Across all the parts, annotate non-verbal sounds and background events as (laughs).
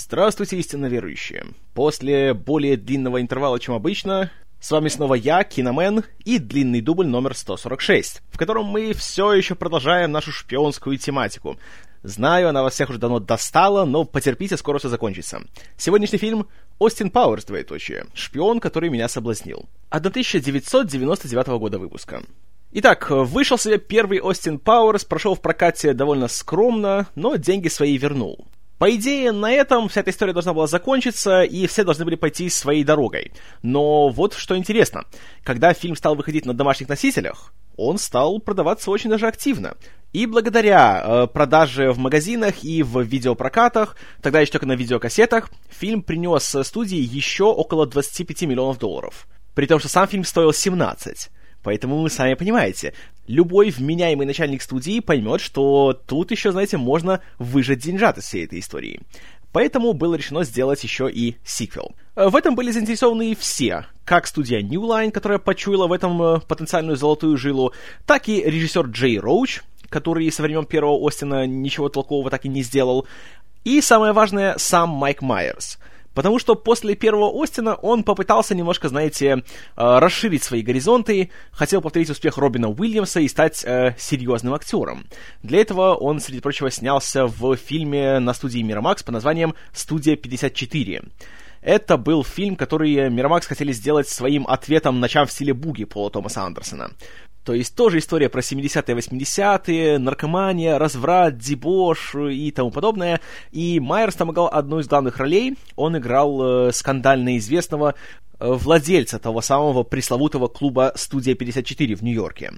Здравствуйте, истинно верующие. После более длинного интервала, чем обычно, с вами снова я, Киномен, и длинный дубль номер 146, в котором мы все еще продолжаем нашу шпионскую тематику. Знаю, она вас всех уже давно достала, но потерпите, скоро все закончится. Сегодняшний фильм «Остин Пауэрс, двоеточие. Шпион, который меня соблазнил». 1999 года выпуска. Итак, вышел себе первый Остин Пауэрс, прошел в прокате довольно скромно, но деньги свои вернул. По идее, на этом вся эта история должна была закончиться, и все должны были пойти своей дорогой. Но вот что интересно. Когда фильм стал выходить на домашних носителях, он стал продаваться очень даже активно. И благодаря э, продаже в магазинах и в видеопрокатах, тогда еще только на видеокассетах, фильм принес студии еще около 25 миллионов долларов. При том, что сам фильм стоил 17. Поэтому вы сами понимаете, любой вменяемый начальник студии поймет, что тут еще, знаете, можно выжать деньжат из всей этой истории. Поэтому было решено сделать еще и сиквел. В этом были заинтересованы все, как студия New Line, которая почуяла в этом э, потенциальную золотую жилу, так и режиссер Джей Роуч, который со времен первого Остина ничего толкового так и не сделал, и самое важное, сам Майк Майерс — Потому что после первого Остина он попытался немножко, знаете, э, расширить свои горизонты, хотел повторить успех Робина Уильямса и стать э, серьезным актером. Для этого он, среди прочего, снялся в фильме на студии Мирамакс под названием «Студия 54». Это был фильм, который Мирамакс хотели сделать своим ответом «Ночам в стиле буги» Пола Томаса Андерсона. То есть тоже история про 70-е, 80-е, наркомания, разврат, дебош и тому подобное. И Майерс там играл одну из главных ролей. Он играл э, скандально известного э, владельца того самого пресловутого клуба «Студия 54» в Нью-Йорке.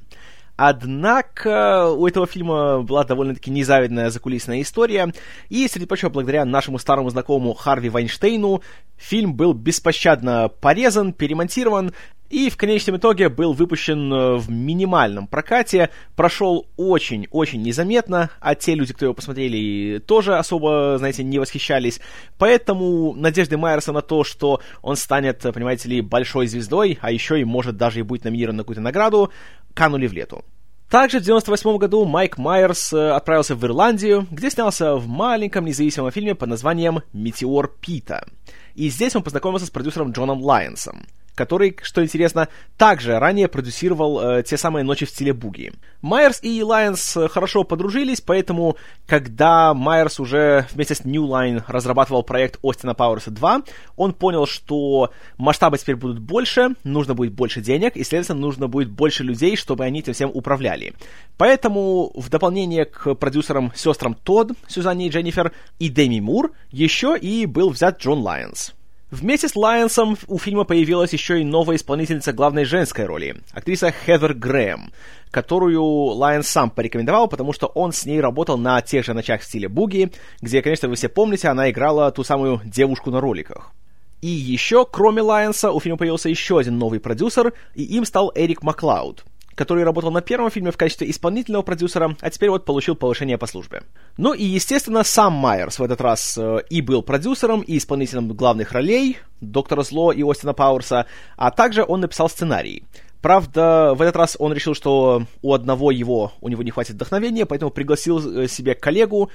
Однако у этого фильма была довольно-таки незавидная закулисная история, и, среди прочего, благодаря нашему старому знакомому Харви Вайнштейну, фильм был беспощадно порезан, перемонтирован, и в конечном итоге был выпущен э, в минимальном прокате, прошел очень-очень незаметно, а те люди, кто его посмотрели, тоже особо, знаете, не восхищались. Поэтому надежды Майерса на то, что он станет, понимаете ли, большой звездой, а еще и может даже и будет номинирован на какую-то награду, канули в лету. Также в 1998 году Майк Майерс э, отправился в Ирландию, где снялся в маленьком независимом фильме под названием «Метеор Пита». И здесь он познакомился с продюсером Джоном Лайонсом который, что интересно, также ранее продюсировал э, те самые «Ночи в стиле буги». Майерс и Лайонс э, хорошо подружились, поэтому, когда Майерс уже вместе с New Line разрабатывал проект Остина Пауэрса 2, он понял, что масштабы теперь будут больше, нужно будет больше денег, и, следовательно, нужно будет больше людей, чтобы они этим всем управляли. Поэтому, в дополнение к продюсерам сестрам Тодд, Сюзанне и Дженнифер, и Дэми Мур, еще и был взят Джон Лайонс. Вместе с Лайонсом у фильма появилась еще и новая исполнительница главной женской роли, актриса Хевер Грэм, которую Лайонс сам порекомендовал, потому что он с ней работал на тех же ночах в стиле буги, где, конечно, вы все помните, она играла ту самую девушку на роликах. И еще, кроме Лайонса, у фильма появился еще один новый продюсер, и им стал Эрик Маклауд который работал на первом фильме в качестве исполнительного продюсера, а теперь вот получил повышение по службе. Ну и, естественно, сам Майерс в этот раз э, и был продюсером, и исполнителем главных ролей, Доктора Зло и Остина Пауэрса, а также он написал сценарий. Правда, в этот раз он решил, что у одного его, у него не хватит вдохновения, поэтому пригласил э, себе коллегу,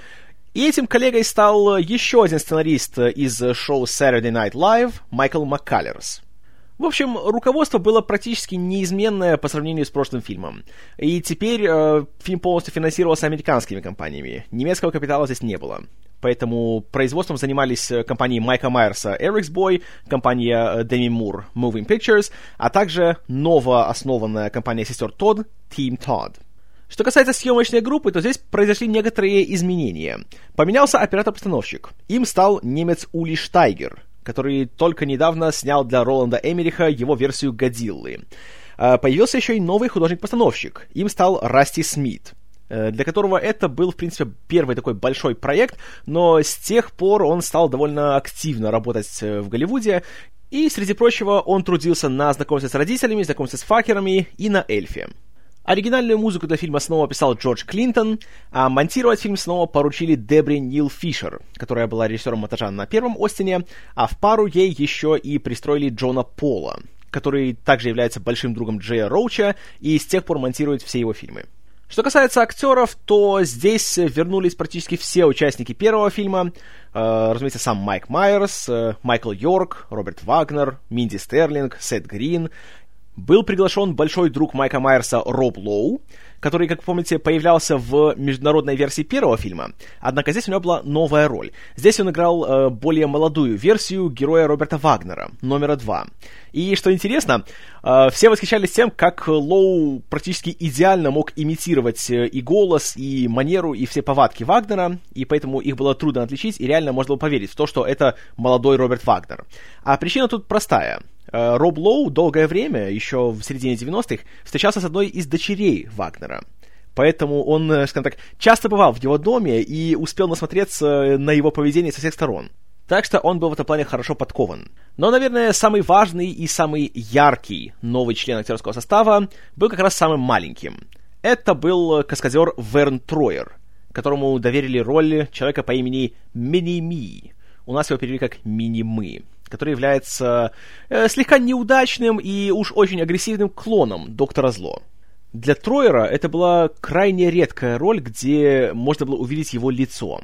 и этим коллегой стал еще один сценарист из шоу Saturday Night Live, Майкл Маккалерс. В общем, руководство было практически неизменное по сравнению с прошлым фильмом. И теперь э, фильм полностью финансировался американскими компаниями. Немецкого капитала здесь не было. Поэтому производством занимались э, компании Майка Майерса Eric's Boy, компания Demi Moore Moving Pictures, а также новооснованная компания сестер Todd Team Todd. Что касается съемочной группы, то здесь произошли некоторые изменения. Поменялся оператор-постановщик. Им стал немец Ули Штайгер, который только недавно снял для Роланда Эмериха его версию «Годиллы». А, появился еще и новый художник-постановщик. Им стал Расти Смит э, для которого это был, в принципе, первый такой большой проект, но с тех пор он стал довольно активно работать э, в Голливуде, и, среди прочего, он трудился на знакомстве с родителями, знакомстве с факерами и на Эльфе. Оригинальную музыку для фильма снова писал Джордж Клинтон, а монтировать фильм снова поручили Дебри Нил Фишер, которая была режиссером монтажа на первом Остине, а в пару ей еще и пристроили Джона Пола, который также является большим другом Джея Роуча и с тех пор монтирует все его фильмы. Что касается актеров, то здесь вернулись практически все участники первого фильма. Э, разумеется, сам Майк Майерс, э, Майкл Йорк, Роберт Вагнер, Минди Стерлинг, Сет Грин. Был приглашен большой друг Майка Майерса Роб Лоу, который, как помните, появлялся в международной версии первого фильма. Однако здесь у него была новая роль. Здесь он играл э, более молодую версию героя Роберта Вагнера, номера два. И что интересно, э, все восхищались тем, как Лоу практически идеально мог имитировать э, и голос, и манеру, и все повадки Вагнера, и поэтому их было трудно отличить, и реально можно было поверить в то, что это молодой Роберт Вагнер. А причина тут простая. Э, Роб Лоу долгое время, еще в середине 90-х, встречался с одной из дочерей Вагнера. Поэтому он, э, скажем так, часто бывал в его доме и успел насмотреться на его поведение со всех сторон. Так что он был в этом плане хорошо подкован. Но, наверное, самый важный и самый яркий новый член актерского состава был как раз самым маленьким. Это был каскадер Верн Троер, которому доверили роль человека по имени Мини-Ми. У нас его перевели как Мини-Мы который является э, слегка неудачным и уж очень агрессивным клоном Доктора Зло. Для Троера это была крайне редкая роль, где можно было увидеть его лицо.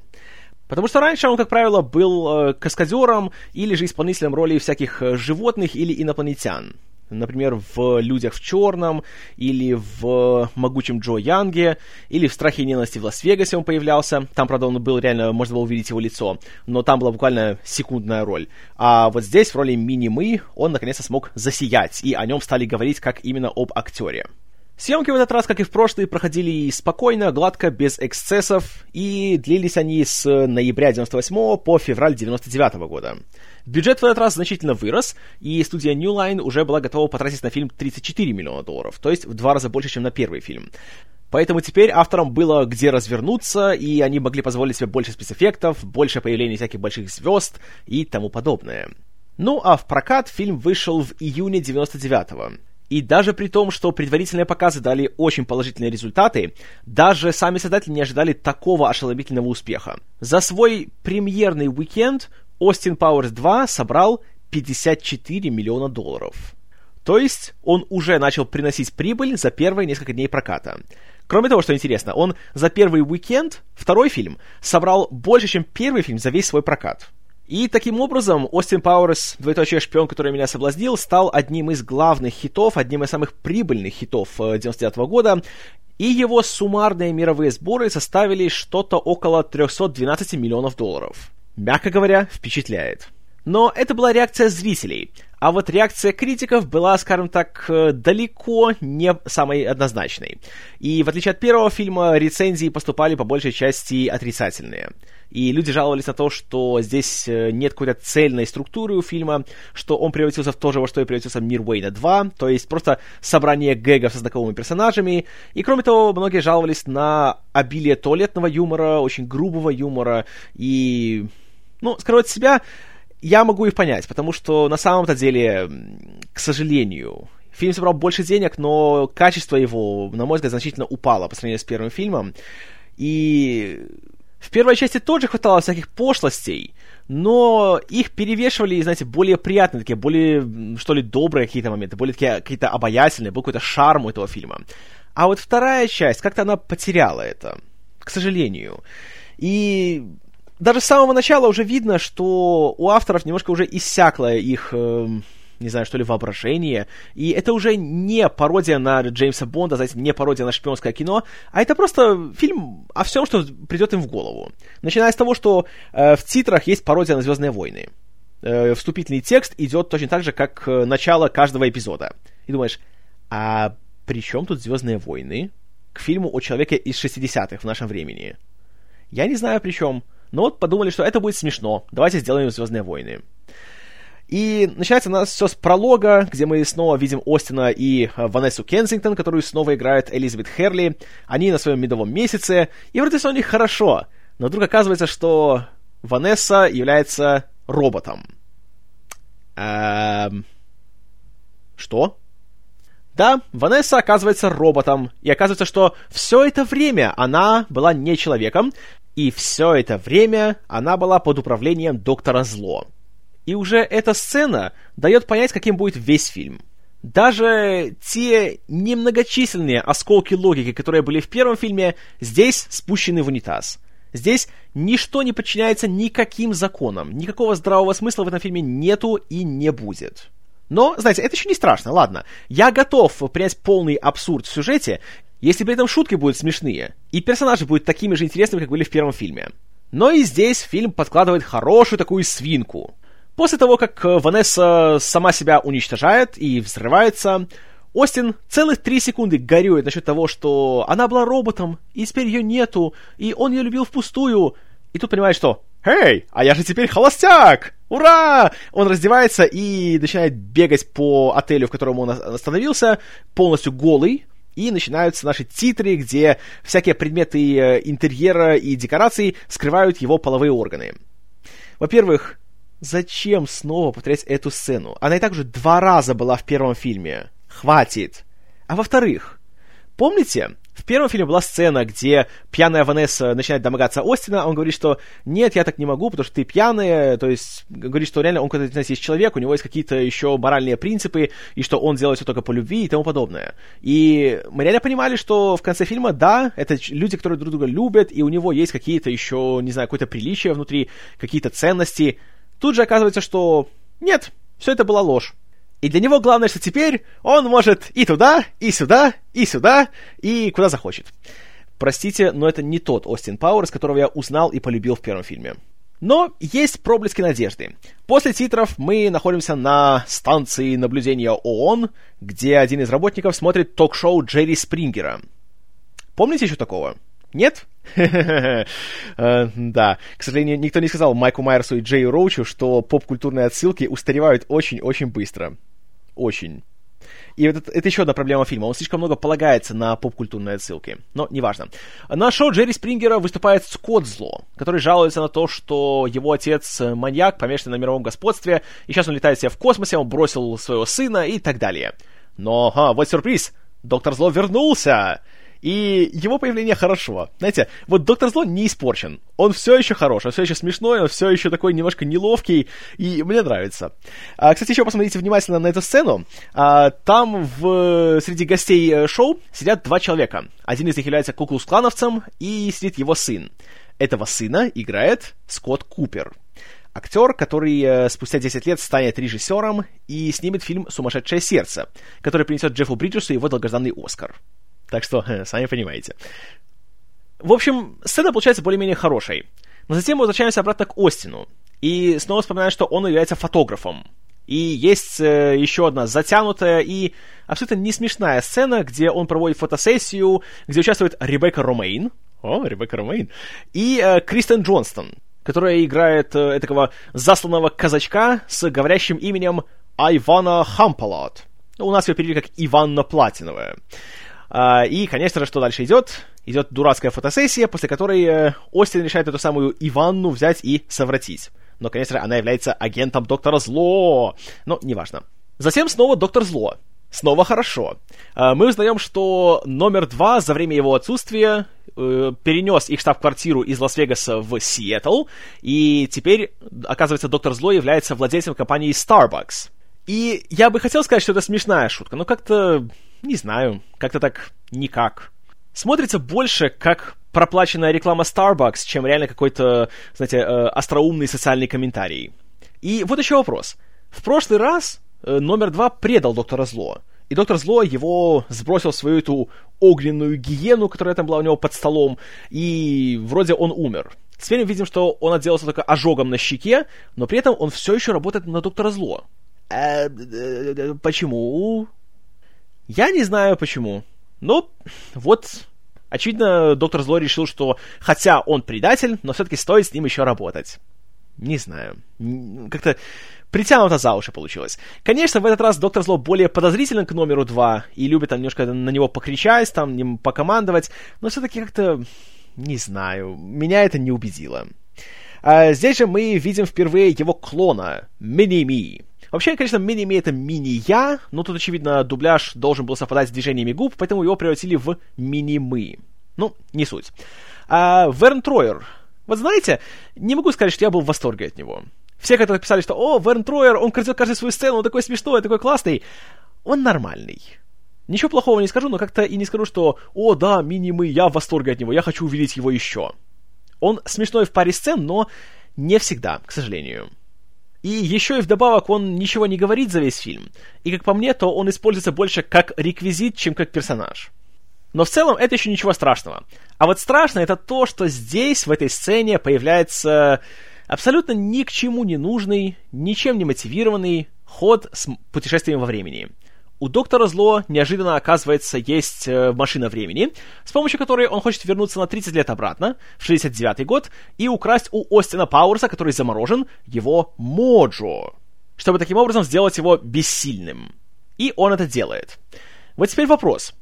Потому что раньше он, как правило, был э, каскадером или же исполнителем роли всяких э, животных или инопланетян например, в «Людях в черном», или в «Могучем Джо Янге», или в «Страхе и ненависти в Лас-Вегасе» он появлялся. Там, правда, он был реально, можно было увидеть его лицо, но там была буквально секундная роль. А вот здесь, в роли Мини-Мы, он наконец-то смог засиять, и о нем стали говорить как именно об актере. Съемки в этот раз, как и в прошлые, проходили спокойно, гладко, без эксцессов, и длились они с ноября 98 по февраль 99 года. Бюджет в этот раз значительно вырос, и студия New Line уже была готова потратить на фильм 34 миллиона долларов, то есть в два раза больше, чем на первый фильм. Поэтому теперь авторам было где развернуться, и они могли позволить себе больше спецэффектов, больше появления всяких больших звезд и тому подобное. Ну а в прокат фильм вышел в июне 99-го. И даже при том, что предварительные показы дали очень положительные результаты, даже сами создатели не ожидали такого ошеломительного успеха. За свой премьерный уикенд Austin Powers 2 собрал 54 миллиона долларов. То есть он уже начал приносить прибыль за первые несколько дней проката. Кроме того, что интересно, он за первый уикенд, второй фильм, собрал больше, чем первый фильм за весь свой прокат. И таким образом Остин Пауэрс, двоеточие шпион, который меня соблазнил, стал одним из главных хитов, одним из самых прибыльных хитов 99 э, года, и его суммарные мировые сборы составили что-то около 312 миллионов долларов. Мягко говоря, впечатляет. Но это была реакция зрителей, а вот реакция критиков была, скажем так, э, далеко не самой однозначной. И в отличие от первого фильма, рецензии поступали по большей части отрицательные. И люди жаловались на то, что здесь э, нет какой-то цельной структуры у фильма, что он превратился в то же, во что и превратился Мир Уэйна 2, то есть просто собрание гэгов со знакомыми персонажами. И кроме того, многие жаловались на обилие туалетного юмора, очень грубого юмора и... Ну, скрывать себя, я могу их понять, потому что на самом-то деле, к сожалению, фильм собрал больше денег, но качество его, на мой взгляд, значительно упало по сравнению с первым фильмом. И в первой части тоже хватало всяких пошлостей, но их перевешивали, знаете, более приятные, такие более, что ли, добрые какие-то моменты, более такие какие-то обаятельные, был какой-то шарм у этого фильма. А вот вторая часть, как-то она потеряла это, к сожалению. И даже с самого начала уже видно, что у авторов немножко уже иссякло их, э, не знаю, что ли, воображение. И это уже не пародия на Джеймса Бонда, знаете, не пародия на шпионское кино, а это просто фильм о всем, что придет им в голову. Начиная с того, что э, в титрах есть пародия на Звездные войны. Э, вступительный текст идет точно так же, как э, начало каждого эпизода. И думаешь, а при чем тут Звездные войны к фильму о человеке из 60-х в нашем времени? Я не знаю при чем. Но вот подумали, что это будет смешно. Давайте сделаем Звездные войны. И начинается у нас все с пролога, где мы снова видим Остина и э, Ванессу Кенсингтон, которую снова играет Элизабет Херли. Они на своем медовом месяце, и вроде все у них хорошо. Но вдруг оказывается, что Ванесса является роботом. Эм... Что? Да, Ванесса оказывается роботом, и оказывается, что все это время она была не человеком, и все это время она была под управлением доктора Зло. И уже эта сцена дает понять, каким будет весь фильм. Даже те немногочисленные осколки логики, которые были в первом фильме, здесь спущены в унитаз. Здесь ничто не подчиняется никаким законам, никакого здравого смысла в этом фильме нету и не будет. Но, знаете, это еще не страшно, ладно. Я готов принять полный абсурд в сюжете, если при этом шутки будут смешные, и персонажи будут такими же интересными, как были в первом фильме. Но и здесь фильм подкладывает хорошую такую свинку. После того, как Ванесса сама себя уничтожает и взрывается, Остин целых три секунды горюет насчет того, что она была роботом, и теперь ее нету, и он ее любил впустую. И тут понимает, что «Эй, а я же теперь холостяк! Ура!» Он раздевается и начинает бегать по отелю, в котором он остановился, полностью голый, и начинаются наши титры, где всякие предметы э, интерьера и декораций скрывают его половые органы. Во-первых, зачем снова повторять эту сцену? Она и так уже два раза была в первом фильме. Хватит. А во-вторых, помните, в первом фильме была сцена, где пьяная Ванесса начинает домогаться Остина, он говорит, что нет, я так не могу, потому что ты пьяная, то есть говорит, что реально он какой-то есть человек, у него есть какие-то еще моральные принципы, и что он делает все только по любви и тому подобное. И мы реально понимали, что в конце фильма, да, это люди, которые друг друга любят, и у него есть какие-то еще, не знаю, какое-то приличие внутри, какие-то ценности. Тут же оказывается, что нет, все это была ложь. И для него главное, что теперь он может и туда, и сюда, и сюда, и куда захочет. Простите, но это не тот Остин Пауэрс, которого я узнал и полюбил в первом фильме. Но есть проблески надежды. После титров мы находимся на станции наблюдения ООН, где один из работников смотрит ток-шоу Джерри Спрингера. Помните еще такого? Нет? (laughs) Э, да. К сожалению, никто не сказал Майку Майерсу и Джею Роучу, что поп-культурные отсылки устаревают очень-очень быстро. Очень. И это, это еще одна проблема фильма. Он слишком много полагается на поп-культурные отсылки. Но неважно. На шоу Джерри Спрингера выступает Скотт Зло, который жалуется на то, что его отец маньяк, помешанный на мировом господстве, и сейчас он летает себе в космосе, он бросил своего сына и так далее. Но, ха, вот сюрприз! Доктор Зло вернулся! И его появление хорошо. Знаете, вот Доктор Зло не испорчен. Он все еще хорош, он все еще смешной, он все еще такой немножко неловкий, и мне нравится. А, кстати, еще посмотрите внимательно на эту сцену. А, там в, среди гостей э, шоу сидят два человека. Один из них является куклус-клановцем, и сидит его сын. Этого сына играет Скотт Купер. Актер, который э, спустя 10 лет станет режиссером и снимет фильм «Сумасшедшее сердце», который принесет Джеффу Бриджесу его долгожданный Оскар. Так что, сами понимаете. В общем, сцена получается более-менее хорошей. Но затем мы возвращаемся обратно к Остину. И снова вспоминаем, что он является фотографом. И есть э, еще одна затянутая и абсолютно не смешная сцена, где он проводит фотосессию, где участвует Ребекка Ромейн. О, Ребекка Ромейн. И э, Кристен Джонстон, которая играет э, такого засланного казачка с говорящим именем Айвана Хампалат. У нас ее перевели как Иванна Платиновая. А, и, конечно же, что дальше идет? Идет дурацкая фотосессия, после которой э, Остин решает эту самую Иванну взять и совратить. Но, конечно же, она является агентом Доктора Зло. Но неважно. Затем снова Доктор Зло. Снова хорошо. А, мы узнаем, что номер два за время его отсутствия э, перенес их штаб-квартиру из Лас-Вегаса в Сиэтл, и теперь, оказывается, Доктор Зло является владельцем компании Starbucks. И я бы хотел сказать, что это смешная шутка, но как-то не знаю, как-то так никак. Смотрится больше как проплаченная реклама Starbucks, чем реально какой-то, знаете, э, остроумный социальный комментарий. И вот еще вопрос. В прошлый раз э, номер два предал доктора Зло. И доктор Зло его сбросил в свою эту огненную гиену, которая там была у него под столом, и вроде он умер. Теперь мы видим, что он отделался только ожогом на щеке, но при этом он все еще работает на доктора Зло. Э, почему? Я не знаю почему. Но вот, очевидно, доктор Зло решил, что хотя он предатель, но все-таки стоит с ним еще работать. Не знаю. Как-то притянуто за уши получилось. Конечно, в этот раз доктор Зло более подозрителен к номеру два и любит там немножко на него покричать, там, ним покомандовать, но все-таки как-то, не знаю, меня это не убедило. А здесь же мы видим впервые его клона, Мини-Ми. Вообще, конечно, мини-ми это мини-я, но тут, очевидно, дубляж должен был совпадать с движениями губ, поэтому его превратили в мини-мы. Ну, не суть. А, Верн Троер. Вот знаете, не могу сказать, что я был в восторге от него. Все, которые писали, что «О, Верн Троер, он крадет каждую свою сцену, он такой смешной, такой классный», он нормальный. Ничего плохого не скажу, но как-то и не скажу, что «О, да, минимы, я в восторге от него, я хочу увидеть его еще». Он смешной в паре сцен, но не всегда, к сожалению. И еще и вдобавок он ничего не говорит за весь фильм. И как по мне, то он используется больше как реквизит, чем как персонаж. Но в целом это еще ничего страшного. А вот страшно это то, что здесь, в этой сцене, появляется абсолютно ни к чему не нужный, ничем не мотивированный ход с путешествием во времени – у доктора Зло неожиданно оказывается есть э, машина времени, с помощью которой он хочет вернуться на 30 лет обратно, в 69 год, и украсть у Остина Пауэрса, который заморожен, его Моджо, чтобы таким образом сделать его бессильным. И он это делает. Вот теперь вопрос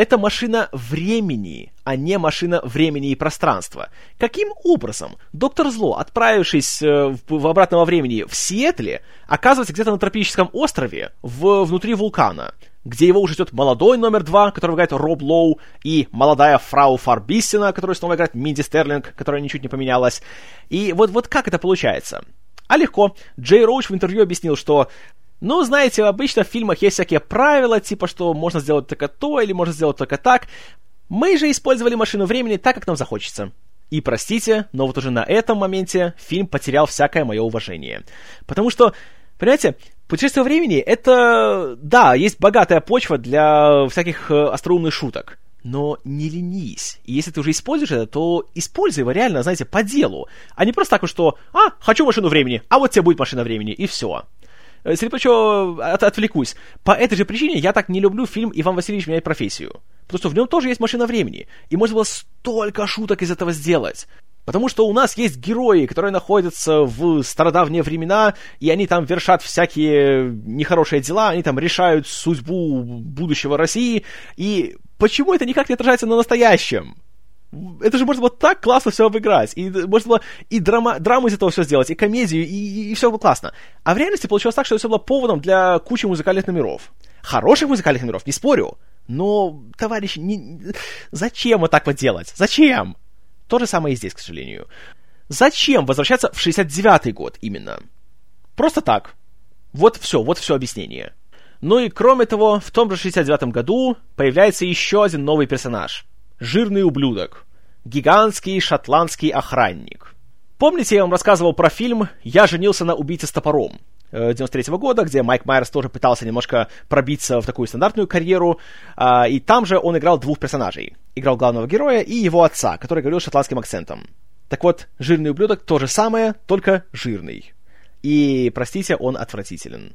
это машина времени, а не машина времени и пространства. Каким образом доктор Зло, отправившись э, в, в обратного времени в Сиэтле, оказывается где-то на тропическом острове в, внутри вулкана, где его уже ждет молодой номер два, которого играет Роб Лоу, и молодая фрау Фарбиссина, которую снова играет Минди Стерлинг, которая ничуть не поменялась. И вот, вот как это получается? А легко. Джей Роуч в интервью объяснил, что ну, знаете, обычно в фильмах есть всякие правила, типа, что можно сделать только то, или можно сделать только так. Мы же использовали машину времени так, как нам захочется. И простите, но вот уже на этом моменте фильм потерял всякое мое уважение. Потому что, понимаете, путешествие времени — это, да, есть богатая почва для всяких э, остроумных шуток. Но не ленись. И если ты уже используешь это, то используй его реально, знаете, по делу. А не просто так вот, что «А, хочу машину времени, а вот тебе будет машина времени», и все. Э, Слепачо от, отвлекусь. По этой же причине я так не люблю фильм «Иван Васильевич меняет профессию». Что в нем тоже есть машина времени. И можно было столько шуток из этого сделать. Потому что у нас есть герои, которые находятся в стародавние времена, и они там вершат всякие нехорошие дела, они там решают судьбу будущего России, и почему это никак не отражается на настоящем? Это же можно было так классно все обыграть. И можно было и драма, драму из этого все сделать, и комедию, и, и, все было классно. А в реальности получилось так, что это все было поводом для кучи музыкальных номеров. Хороших музыкальных номеров, не спорю. Но, товарищи, не... зачем вот так вот делать? Зачем? То же самое и здесь, к сожалению. Зачем возвращаться в 69-й год именно? Просто так. Вот все, вот все объяснение. Ну и кроме того, в том же 69-м году появляется еще один новый персонаж — жирный ублюдок, гигантский шотландский охранник. Помните, я вам рассказывал про фильм «Я женился на убийце с топором»? 93 -го года, где Майк Майерс тоже пытался немножко пробиться в такую стандартную карьеру, а, и там же он играл двух персонажей. Играл главного героя и его отца, который говорил шотландским акцентом. Так вот, жирный ублюдок то же самое, только жирный. И, простите, он отвратителен.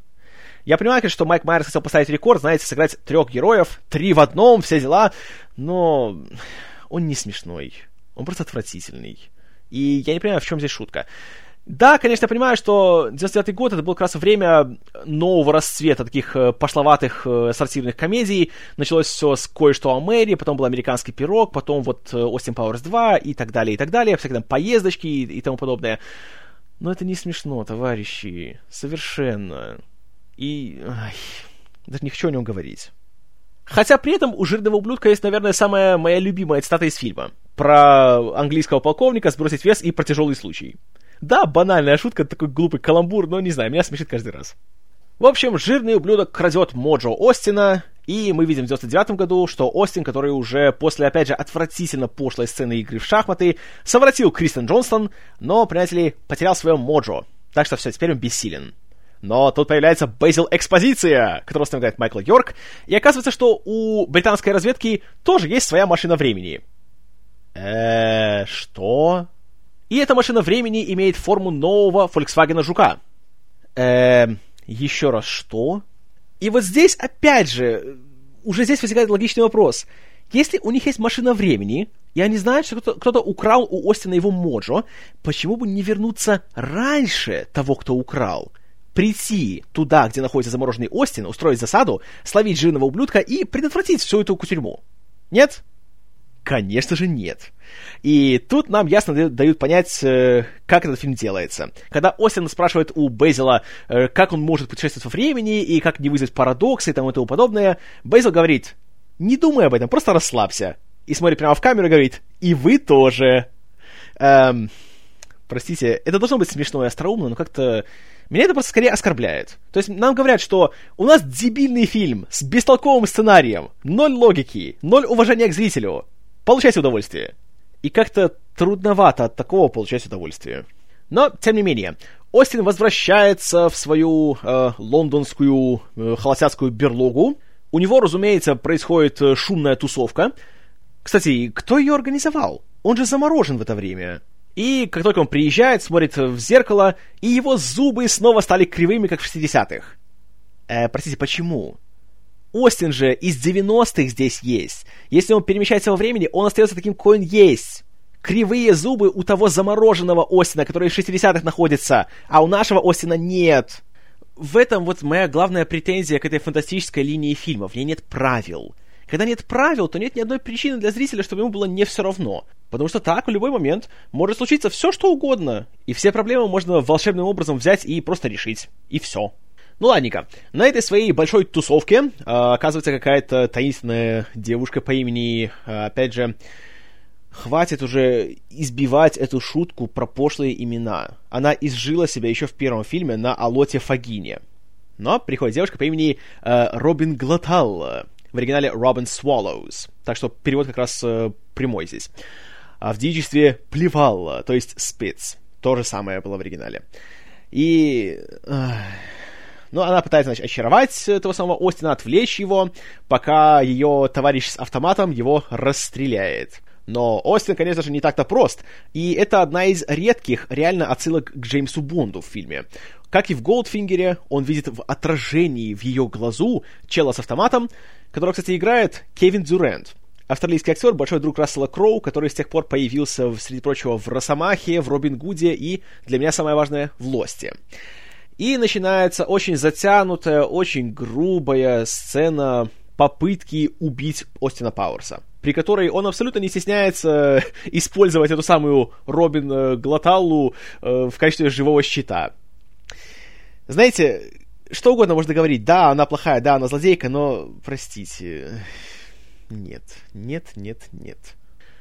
Я понимаю, конечно, что Майк Майерс хотел поставить рекорд, знаете, сыграть трех героев, три в одном, все дела, но он не смешной. Он просто отвратительный. И я не понимаю, в чем здесь шутка. Да, конечно, я понимаю, что 99-й год это было как раз время нового расцвета таких э, пошловатых э, сортирных комедий. Началось все с кое-что о Мэри, потом был американский пирог, потом вот э, Остин Пауэрс 2 и так далее, и так далее, всякие там поездочки и, и тому подобное. Но это не смешно, товарищи. Совершенно. И... Ай, даже не хочу о нем говорить. Хотя при этом у жирного ублюдка есть, наверное, самая моя любимая цитата из фильма. Про английского полковника сбросить вес и про тяжелый случай. Да, банальная шутка, такой глупый каламбур, но не знаю, меня смешит каждый раз. В общем, жирный ублюдок крадет Моджо Остина, и мы видим в 99 году, что Остин, который уже после, опять же, отвратительно пошлой сцены игры в шахматы, совратил Кристен Джонстон, но, понимаете потерял свое Моджо. Так что все, теперь он бессилен. Но тут появляется Бейзил Экспозиция, которого играет Майкл Йорк, и оказывается, что у британской разведки тоже есть своя машина времени. Э, что? И эта машина времени имеет форму нового Volkswagen Жука. Э, еще раз, что? И вот здесь, опять же, уже здесь возникает логичный вопрос. Если у них есть машина времени, и они знают, что кто-то, кто украл у Остина его Моджо, почему бы не вернуться раньше того, кто украл? Прийти туда, где находится замороженный Остин, устроить засаду, словить жирного ублюдка и предотвратить всю эту кутерьму. Нет? Конечно же нет. И тут нам ясно дают понять, э, как этот фильм делается. Когда Остин спрашивает у Бейзела, э, как он может путешествовать во времени и как не вызвать парадоксы и тому и тому подобное, Бейзел говорит, не думай об этом, просто расслабься. И смотрит прямо в камеру и говорит, и вы тоже. Эм, простите, это должно быть смешно и остроумно, но как-то Меня это просто скорее оскорбляет. То есть нам говорят, что у нас дебильный фильм с бестолковым сценарием, ноль логики, ноль уважения к зрителю. Получайте удовольствие. И как-то трудновато от такого получать удовольствие. Но, тем не менее, Остин возвращается в свою э, лондонскую э, холостяцкую берлогу. У него, разумеется, происходит э, шумная тусовка. Кстати, кто ее организовал? Он же заморожен в это время. И как только он приезжает, смотрит в зеркало, и его зубы снова стали кривыми, как в 60-х. Э, простите, почему? Остин же из 90-х здесь есть. Если он перемещается во времени, он остается таким, какой он есть. Кривые зубы у того замороженного Остина, который в 60-х находится, а у нашего Остина нет. В этом вот моя главная претензия к этой фантастической линии фильмов. В ней нет правил. Когда нет правил, то нет ни одной причины для зрителя, чтобы ему было не все равно. Потому что так в любой момент может случиться все, что угодно. И все проблемы можно волшебным образом взять и просто решить. И все. Ну ладненько, на этой своей большой тусовке э, оказывается какая-то таинственная девушка по имени, э, опять же, хватит уже избивать эту шутку про пошлые имена. Она изжила себя еще в первом фильме на Алоте Фагине. Но приходит девушка по имени э, Робин Глотал, в оригинале Робин Swallows, так что перевод как раз э, прямой здесь. А в девичестве плевал, то есть спиц, то же самое было в оригинале. И... Ну, она пытается, значит, очаровать этого самого Остина, отвлечь его, пока ее товарищ с автоматом его расстреляет. Но Остин, конечно же, не так-то прост, и это одна из редких реально отсылок к Джеймсу Бонду в фильме. Как и в Голдфингере, он видит в отражении в ее глазу чела с автоматом, которого, кстати, играет Кевин Дюрент. Австралийский актер, большой друг Рассела Кроу, который с тех пор появился, среди прочего, в Росомахе, в Робин Гуде и, для меня самое важное, в Лосте. И начинается очень затянутая, очень грубая сцена попытки убить Остина Пауэрса, при которой он абсолютно не стесняется использовать эту самую Робин э, Глоталлу э, в качестве живого щита. Знаете, что угодно можно говорить, да, она плохая, да, она злодейка, но, простите, нет, нет, нет, нет.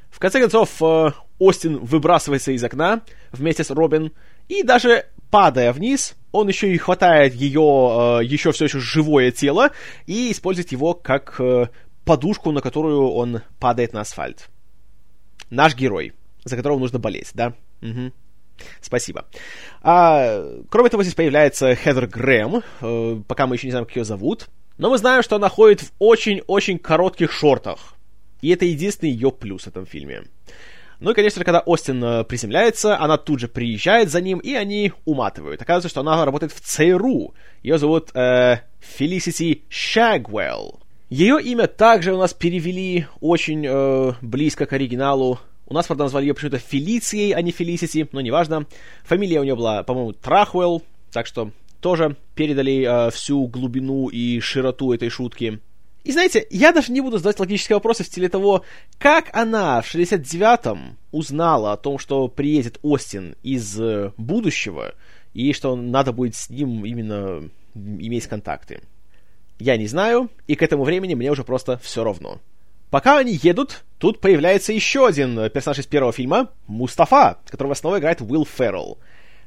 В конце концов, э, Остин выбрасывается из окна вместе с Робин, и даже падая вниз, он еще и хватает ее, э, еще все еще живое тело, и использует его как э, подушку, на которую он падает на асфальт. Наш герой, за которого нужно болеть, да? Угу. Спасибо. А, кроме того, здесь появляется Хедер Грэм, э, пока мы еще не знаем, как ее зовут. Но мы знаем, что она ходит в очень-очень коротких шортах. И это единственный ее плюс в этом фильме. Ну и, конечно, когда Остин э, приземляется, она тут же приезжает за ним, и они уматывают. Оказывается, что она работает в ЦРУ. Ее зовут э, Фелисити Шагвелл. Ее имя также у нас перевели очень э, близко к оригиналу. У нас, правда, назвали ее почему-то Фелицией, а не Фелисити, но неважно. Фамилия у нее была, по-моему, Трахуэлл, так что тоже передали э, всю глубину и широту этой шутки. И знаете, я даже не буду задавать логические вопросы в стиле того, как она в 69-м узнала о том, что приедет Остин из э, будущего, и что надо будет с ним именно иметь контакты. Я не знаю, и к этому времени мне уже просто все равно. Пока они едут, тут появляется еще один персонаж из первого фильма, Мустафа, которого снова играет Уилл Феррелл.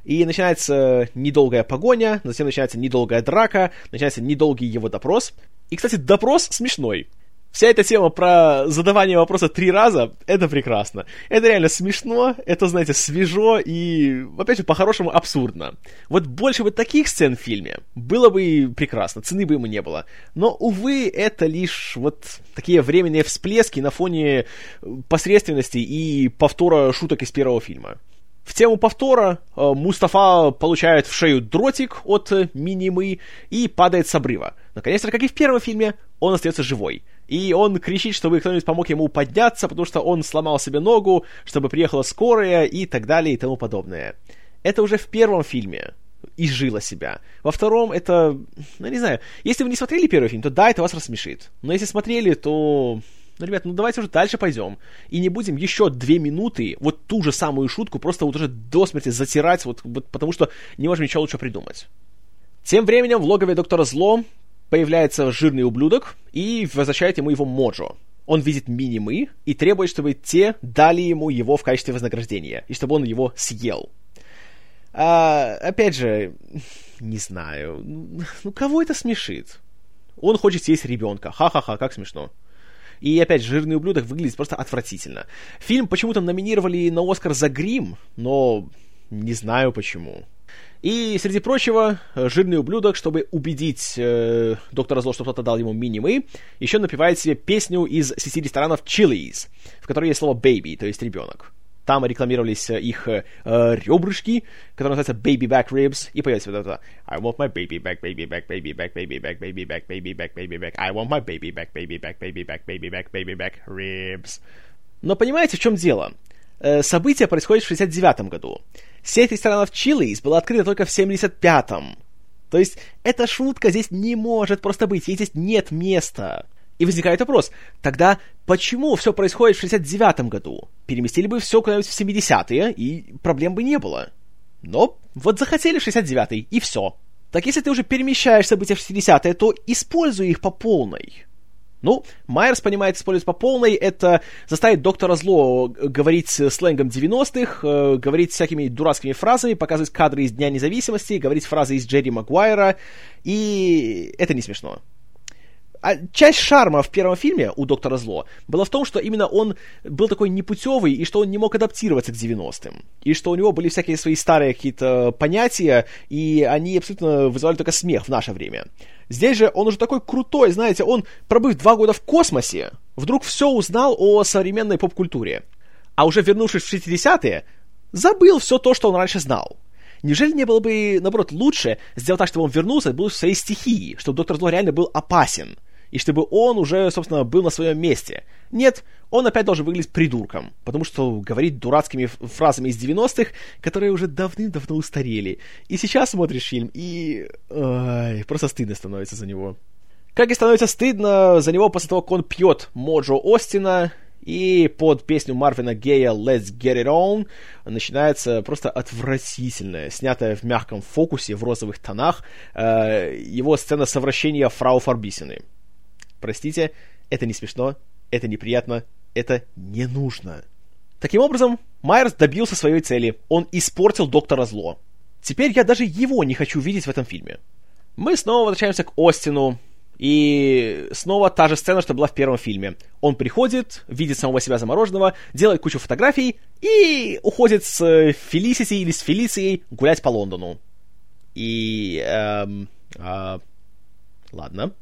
И начинается недолгая погоня, затем начинается недолгая драка, начинается недолгий его допрос. И, кстати, допрос смешной. Вся эта тема про задавание вопроса три раза, это прекрасно. Это реально смешно, это, знаете, свежо и, опять же, по-хорошему абсурдно. Вот больше вот таких сцен в фильме было бы прекрасно, цены бы ему не было. Но, увы, это лишь вот такие временные всплески на фоне посредственности и повтора шуток из первого фильма. В тему повтора э, Мустафа получает в шею дротик от э, Минимы и падает с обрыва. Наконец-то, как и в первом фильме, он остается живой. И он кричит, чтобы кто-нибудь помог ему подняться, потому что он сломал себе ногу, чтобы приехала скорая и так далее и тому подобное. Это уже в первом фильме изжила себя. Во втором это, ну не знаю, если вы не смотрели первый фильм, то да, это вас рассмешит. Но если смотрели, то ну, ребят, ну давайте уже дальше пойдем. И не будем еще две минуты вот ту же самую шутку просто вот уже до смерти затирать, вот, вот потому что не можем ничего лучше придумать. Тем временем в логове доктора Зло появляется жирный ублюдок и возвращает ему его Моджо. Он видит минимы и требует, чтобы те дали ему его в качестве вознаграждения, и чтобы он его съел. А, опять же, не знаю, ну кого это смешит? Он хочет съесть ребенка. Ха-ха-ха, как смешно. И опять, жирный ублюдок выглядит просто отвратительно. Фильм почему-то номинировали на Оскар за грим, но не знаю почему. И, среди прочего, жирный ублюдок, чтобы убедить э, доктора Зло, что кто-то дал ему мини еще напевает себе песню из сети ресторанов Chili's, в которой есть слово baby, то есть ребенок. Там рекламировались их э, ребрышки, которые называются baby back ribs, и появится вот это I want my baby back, baby back, baby back, baby back, baby back, baby back, baby back, I want my baby back, baby back, baby back, baby back, baby back ribs. Но понимаете, в чем дело? Э, событие происходит в 69 году. Сеть ресторанов Chili's была открыта только в 75-м. То есть эта шутка здесь не может просто быть, ей здесь нет места. И возникает вопрос, тогда почему все происходит в 69-м году? Переместили бы все куда-нибудь в 70-е, и проблем бы не было. Но вот захотели в 69-й, и все. Так если ты уже перемещаешь события в 60-е, то используй их по полной. Ну, Майерс понимает использовать по полной, это заставить доктора Зло говорить сленгом 90-х, э, говорить всякими дурацкими фразами, показывать кадры из Дня независимости, говорить фразы из Джерри Магуайра, и это не смешно. А часть шарма в первом фильме у Доктора Зло была в том, что именно он был такой непутевый, и что он не мог адаптироваться к 90-м. И что у него были всякие свои старые какие-то понятия, и они абсолютно вызывали только смех в наше время. Здесь же он уже такой крутой, знаете, он, пробыв два года в космосе, вдруг все узнал о современной поп-культуре. А уже вернувшись в 60-е, забыл все то, что он раньше знал. Неужели не было бы, наоборот, лучше сделать так, чтобы он вернулся был в своей стихии, чтобы Доктор Зло реально был опасен? И чтобы он уже, собственно, был на своем месте. Нет, он опять должен выглядеть придурком, потому что говорит дурацкими фразами из 90-х, которые уже давным-давно устарели. И сейчас смотришь фильм, и... Ой, просто стыдно становится за него. Как и становится стыдно за него после того, как он пьет Моджо Остина, и под песню Марвина Гея «Let's Get It On» начинается просто отвратительная, снятая в мягком фокусе в розовых тонах, э, его сцена совращения фрау Фарбисины. Простите, это не смешно, это неприятно, это не нужно. Таким образом, Майерс добился своей цели. Он испортил Доктора Зло. Теперь я даже его не хочу видеть в этом фильме. Мы снова возвращаемся к Остину. И снова та же сцена, что была в первом фильме. Он приходит, видит самого себя замороженного, делает кучу фотографий и уходит с Фелисити или с Фелицией гулять по Лондону. И... Эм, э, ладно.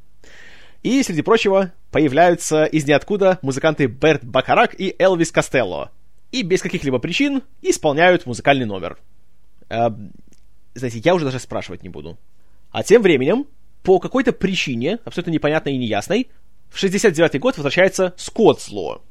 И, среди прочего, появляются из ниоткуда музыканты Берт Бакарак и Элвис Костелло. И без каких-либо причин исполняют музыкальный номер. Э, знаете, я уже даже спрашивать не буду. А тем временем, по какой-то причине, абсолютно непонятной и неясной, в 69 год возвращается Скотт Зло.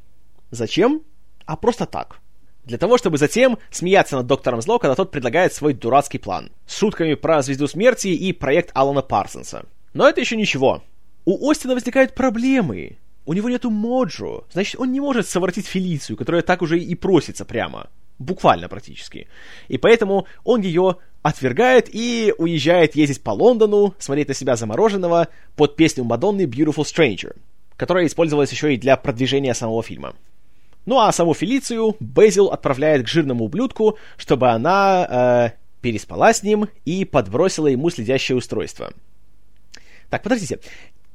Зачем? А просто так. Для того, чтобы затем смеяться над доктором Зло, когда тот предлагает свой дурацкий план. С шутками про Звезду Смерти и проект Алана Парсонса. Но это еще ничего. У Остина возникают проблемы. У него нету моджо. Значит, он не может совратить Фелицию, которая так уже и просится прямо. Буквально практически. И поэтому он ее отвергает и уезжает ездить по Лондону, смотреть на себя замороженного под песню Мадонны Beautiful Stranger, которая использовалась еще и для продвижения самого фильма. Ну а саму Фелицию Безил отправляет к жирному ублюдку, чтобы она э, переспала с ним и подбросила ему следящее устройство. Так, подождите.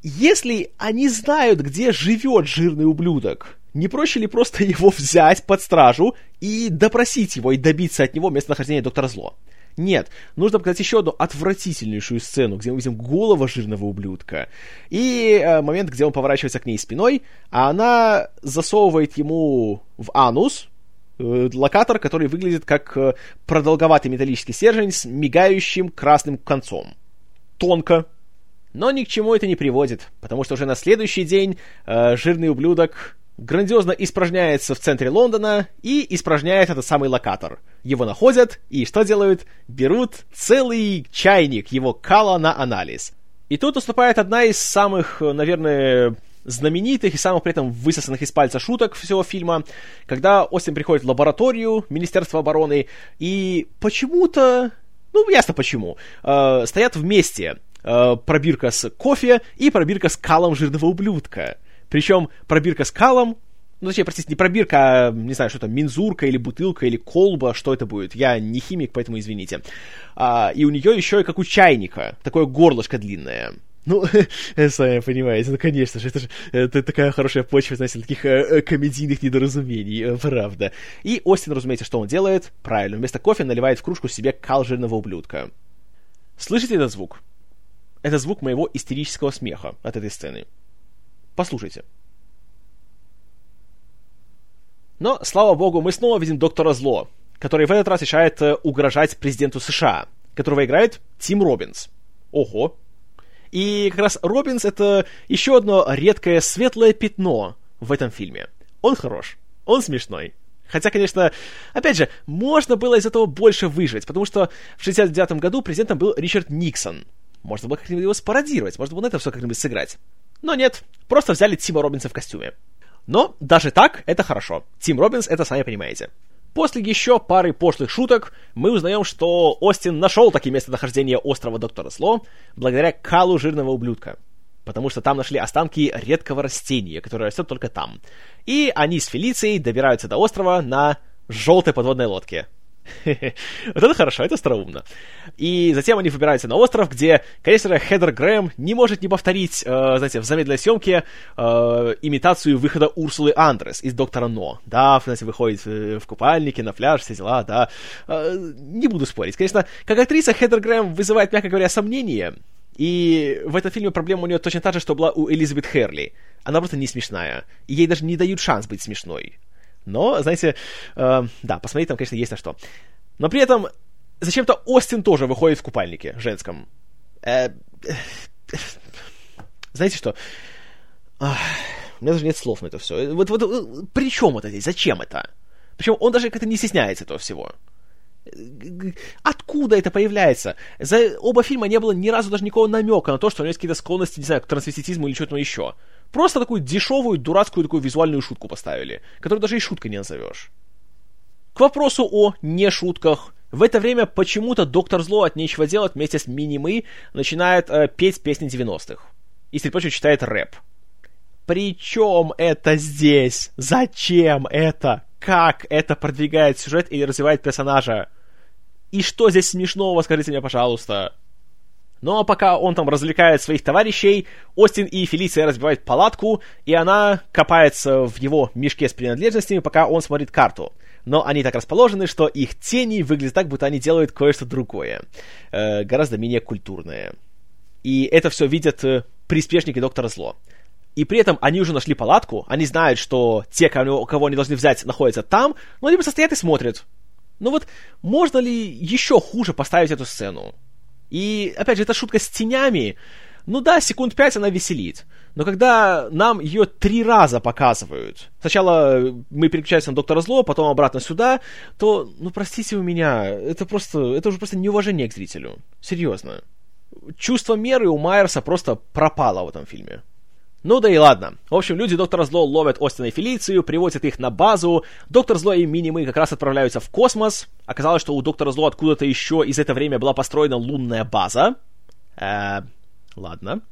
Если они знают, где живет жирный ублюдок, не проще ли просто его взять под стражу и допросить его и добиться от него местонахождения доктора Зло? Нет, нужно показать еще одну отвратительнейшую сцену, где мы видим голову жирного ублюдка. И э, момент, где он поворачивается к ней спиной, а она засовывает ему в анус э, локатор, который выглядит как э, продолговатый металлический стержень с мигающим красным концом. Тонко, но ни к чему это не приводит, потому что уже на следующий день э, жирный ублюдок грандиозно испражняется в центре Лондона и испражняет этот самый локатор. Его находят и что делают? Берут целый чайник его кала на анализ. И тут уступает одна из самых, наверное, знаменитых и самых при этом высосанных из пальца шуток всего фильма, когда Остин приходит в лабораторию Министерства обороны и почему-то, ну ясно почему, э, стоят вместе э, пробирка с кофе и пробирка с калом жирного ублюдка. Причем пробирка с калом ну, точнее, простите, не пробирка, а, не знаю, что там, мензурка или бутылка или колба, что это будет. Я не химик, поэтому извините. А, и у нее еще и как у чайника, такое горлышко длинное. Ну, (laughs) сами понимаете, ну, конечно же, это же это такая хорошая почва, знаете, таких э, э, комедийных недоразумений, э, правда. И Остин, разумеется, что он делает? Правильно, вместо кофе наливает в кружку себе кал жирного ублюдка. Слышите этот звук? Это звук моего истерического смеха от этой сцены. Послушайте. Но, слава богу, мы снова видим доктора Зло, который в этот раз решает э, угрожать президенту США, которого играет Тим Робинс. Ого. И как раз Робинс — это еще одно редкое светлое пятно в этом фильме. Он хорош, он смешной. Хотя, конечно, опять же, можно было из этого больше выжить, потому что в 69 году президентом был Ричард Никсон. Можно было как-нибудь его спародировать, можно было на это все как-нибудь сыграть. Но нет, просто взяли Тима Робинса в костюме. Но даже так это хорошо. Тим Робинс это сами понимаете. После еще пары пошлых шуток мы узнаем, что Остин нашел таки местонахождение острова Доктора Сло благодаря калу жирного ублюдка. Потому что там нашли останки редкого растения, которое растет только там. И они с Фелицией добираются до острова на желтой подводной лодке. Вот это хорошо, это остроумно. И затем они выбираются на остров, где, конечно Хедер Грэм не может не повторить, э, знаете, в замедленной съемке э, имитацию выхода Урсулы Андрес из Доктора Но. Да, знаете, выходит э, в купальнике, на пляж, все дела, да. Э, не буду спорить. Конечно, как актриса Хедер Грэм вызывает, мягко говоря, сомнения. И в этом фильме проблема у нее точно та же, что была у Элизабет Херли. Она просто не смешная. И ей даже не дают шанс быть смешной. Но, знаете, э, да, посмотреть там, конечно, есть на что. Но при этом зачем-то Остин тоже выходит в купальнике женском. Э, э, знаете что? Ах, у меня даже нет слов на это все. Вот, вот, э, при чем это здесь? Зачем это? Причем он даже как-то не стесняется этого всего. Откуда это появляется? За оба фильма не было ни разу даже никакого намека на то, что у него есть какие-то склонности, не знаю, к трансвеститизму или что-то еще. Просто такую дешевую, дурацкую такую визуальную шутку поставили, которую даже и шуткой не назовешь. К вопросу о не шутках. В это время почему-то Доктор Зло от нечего делать вместе с Мини-Мы начинает э, петь песни 90-х. И, среди прочего, читает рэп. Причем это здесь? Зачем это? Как это продвигает сюжет или развивает персонажа? И что здесь смешного, скажите мне, пожалуйста? Ну а пока он там развлекает своих товарищей, Остин и Фелиция разбивают палатку, и она копается в его мешке с принадлежностями, пока он смотрит карту. Но они так расположены, что их тени выглядят так, будто они делают кое-что другое, э, гораздо менее культурное. И это все видят э, приспешники Доктора Зло. И при этом они уже нашли палатку, они знают, что те, кого, они должны взять, находятся там, но они просто стоят и смотрят. Ну вот, можно ли еще хуже поставить эту сцену? И, опять же, эта шутка с тенями, ну да, секунд пять она веселит. Но когда нам ее три раза показывают, сначала мы переключаемся на Доктора Зло, потом обратно сюда, то, ну простите у меня, это просто, это уже просто неуважение к зрителю. Серьезно. Чувство меры у Майерса просто пропало в этом фильме. Ну да и ладно. В общем, люди Доктора Зло ловят Остина и Фелицию, приводят их на базу. Доктор Зло и Минимы как раз отправляются в космос. Оказалось, что у Доктора Зло откуда-то еще из это время была построена лунная база. Э, ладно.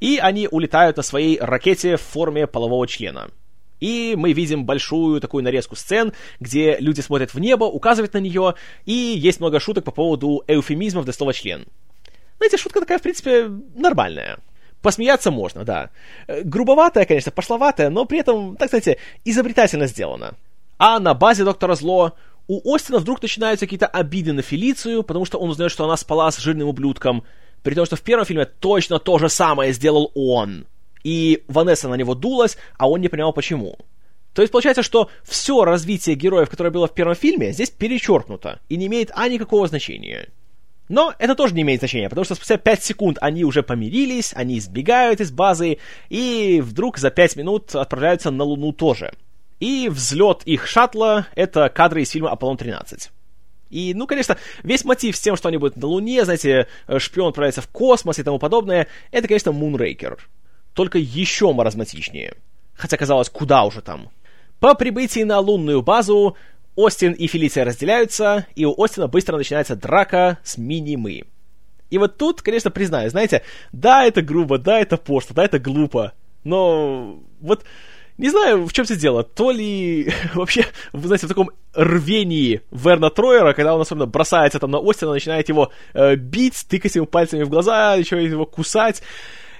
И они улетают на своей ракете в форме полового члена. И мы видим большую такую нарезку сцен, где люди смотрят в небо, указывают на нее, и есть много шуток по поводу эуфемизмов для слова член. Знаете, шутка такая, в принципе, нормальная. Посмеяться можно, да. Э, грубоватая, конечно, пошловатая, но при этом, так сказать, изобретательно сделано. А на базе Доктора Зло у Остина вдруг начинаются какие-то обиды на Фелицию, потому что он узнает, что она спала с жирным ублюдком, при том, что в первом фильме точно то же самое сделал он. И Ванесса на него дулась, а он не понимал почему. То есть получается, что все развитие героев, которое было в первом фильме, здесь перечеркнуто и не имеет а никакого значения. Но это тоже не имеет значения, потому что спустя 5 секунд они уже помирились, они сбегают из базы, и вдруг за 5 минут отправляются на Луну тоже. И взлет их шаттла — это кадры из фильма «Аполлон-13». И, ну, конечно, весь мотив с тем, что они будут на Луне, знаете, шпион отправляется в космос и тому подобное, это, конечно, Мунрейкер. Только еще маразматичнее. Хотя, казалось, куда уже там. По прибытии на лунную базу Остин и Фелиция разделяются, и у Остина быстро начинается драка с мини-мы. И вот тут, конечно, признаю, знаете, да, это грубо, да, это пошло, да, это глупо, но вот Не знаю, в чем все дело. То ли (laughs) вообще, вы знаете, в таком рвении Верна Троера, когда он особенно бросается там на Остина, начинает его э, бить, тыкать ему пальцами в глаза, еще его кусать.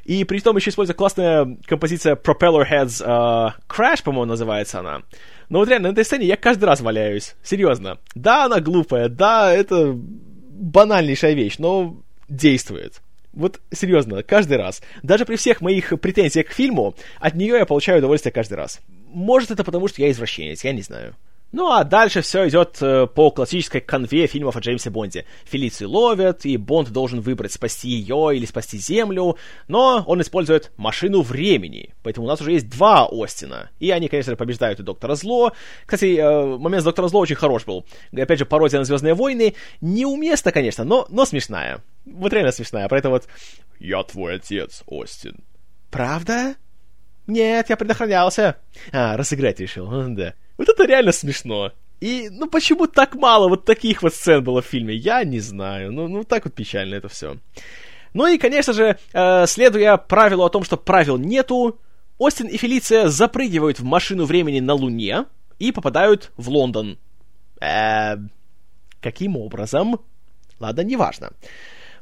И при том еще используется классная композиция Propeller Heads uh, Crash, по-моему, называется она. Но вот реально, на этой сцене я каждый раз валяюсь. Серьезно. Да, она глупая, да, это банальнейшая вещь, но действует. Вот серьезно, каждый раз. Даже при всех моих претензиях к фильму, от нее я получаю удовольствие каждый раз. Может, это потому, что я извращенец, я не знаю. Ну а дальше все идет э, по классической конве фильмов о Джеймсе Бонде. Фелицию ловят, и Бонд должен выбрать, спасти ее или спасти Землю, но он использует машину времени, поэтому у нас уже есть два Остина. И они, конечно, побеждают и Доктора Зло. Кстати, э, момент с Доктора Зло очень хорош был. Опять же, пародия на Звездные войны. Неуместно, конечно, но, но смешная. Вот реально смешная. Про это вот «Я твой отец, Остин». «Правда?» «Нет, я предохранялся». А, разыграть решил, да. Вот это реально смешно. И, ну, почему так мало вот таких вот сцен было в фильме, я не знаю. Ну, ну так вот печально это все. Ну и, конечно же, э, следуя правилу о том, что правил нету, Остин и Фелиция запрыгивают в машину времени на Луне и попадают в Лондон. Э, каким образом? Ладно, неважно.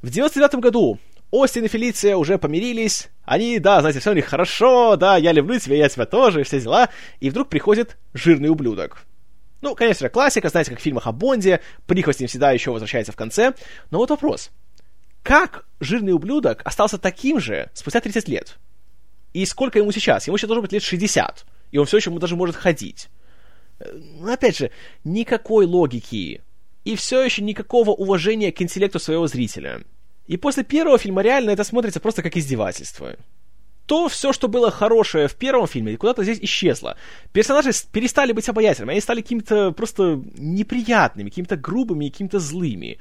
В 99 году Остин и Фелиция уже помирились. Они, да, знаете, все у них хорошо, да, я люблю тебя, я тебя тоже, все дела. И вдруг приходит жирный ублюдок. Ну, конечно, классика, знаете, как в фильмах о Бонде, прихвостень всегда еще возвращается в конце. Но вот вопрос. Как жирный ублюдок остался таким же спустя 30 лет? И сколько ему сейчас? Ему сейчас должно быть лет 60. И он все еще даже может ходить. Ну, опять же, никакой логики. И все еще никакого уважения к интеллекту своего зрителя. И после первого фильма реально это смотрится просто как издевательство. То все, что было хорошее в первом фильме, куда-то здесь исчезло. Персонажи перестали быть обаятельными, они стали какими-то просто неприятными, какими-то грубыми, какими-то злыми.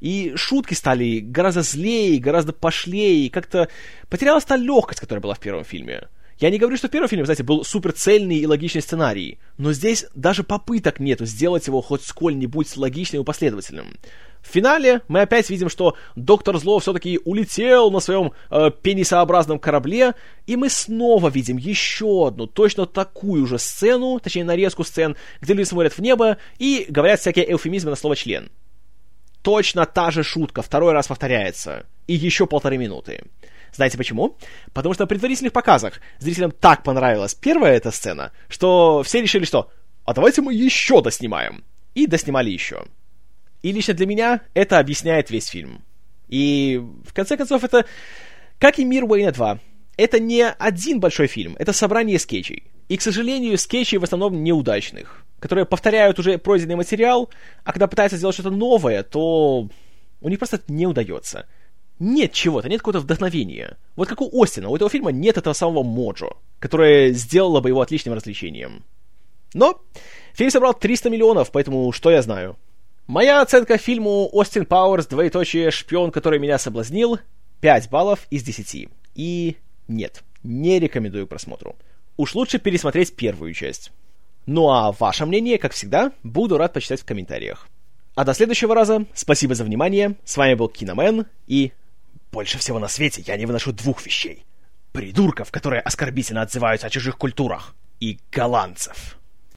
И шутки стали гораздо злее, гораздо пошлее, и как-то потерялась та легкость, которая была в первом фильме. Я не говорю, что в первом фильме, знаете, был суперцельный и логичный сценарий, но здесь даже попыток нету сделать его хоть сколь-нибудь логичным и последовательным. В финале мы опять видим, что Доктор Зло все-таки улетел на своем э, пенисообразном корабле, и мы снова видим еще одну, точно такую же сцену, точнее нарезку сцен, где люди смотрят в небо и говорят всякие эуфемизмы на слово «член». Точно та же шутка, второй раз повторяется, и еще полторы минуты. Знаете почему? Потому что на предварительных показах зрителям так понравилась первая эта сцена, что все решили, что «а давайте мы еще доснимаем». И доснимали еще. И лично для меня это объясняет весь фильм. И в конце концов это, как и «Мир Уэйна 2», это не один большой фильм, это собрание скетчей. И, к сожалению, скетчей в основном неудачных, которые повторяют уже пройденный материал, а когда пытаются сделать что-то новое, то у них просто не удается нет чего-то, нет какого-то вдохновения. Вот как у Остина, у этого фильма нет этого самого моджо, которое сделало бы его отличным развлечением. Но фильм собрал 300 миллионов, поэтому что я знаю? Моя оценка фильму «Остин Пауэрс. Двоеточие. Шпион, который меня соблазнил» 5 баллов из 10. И нет, не рекомендую просмотру. Уж лучше пересмотреть первую часть. Ну а ваше мнение, как всегда, буду рад почитать в комментариях. А до следующего раза, спасибо за внимание, с вами был Киномен и больше всего на свете я не выношу двух вещей. Придурков, которые оскорбительно отзываются о чужих культурах, и голландцев.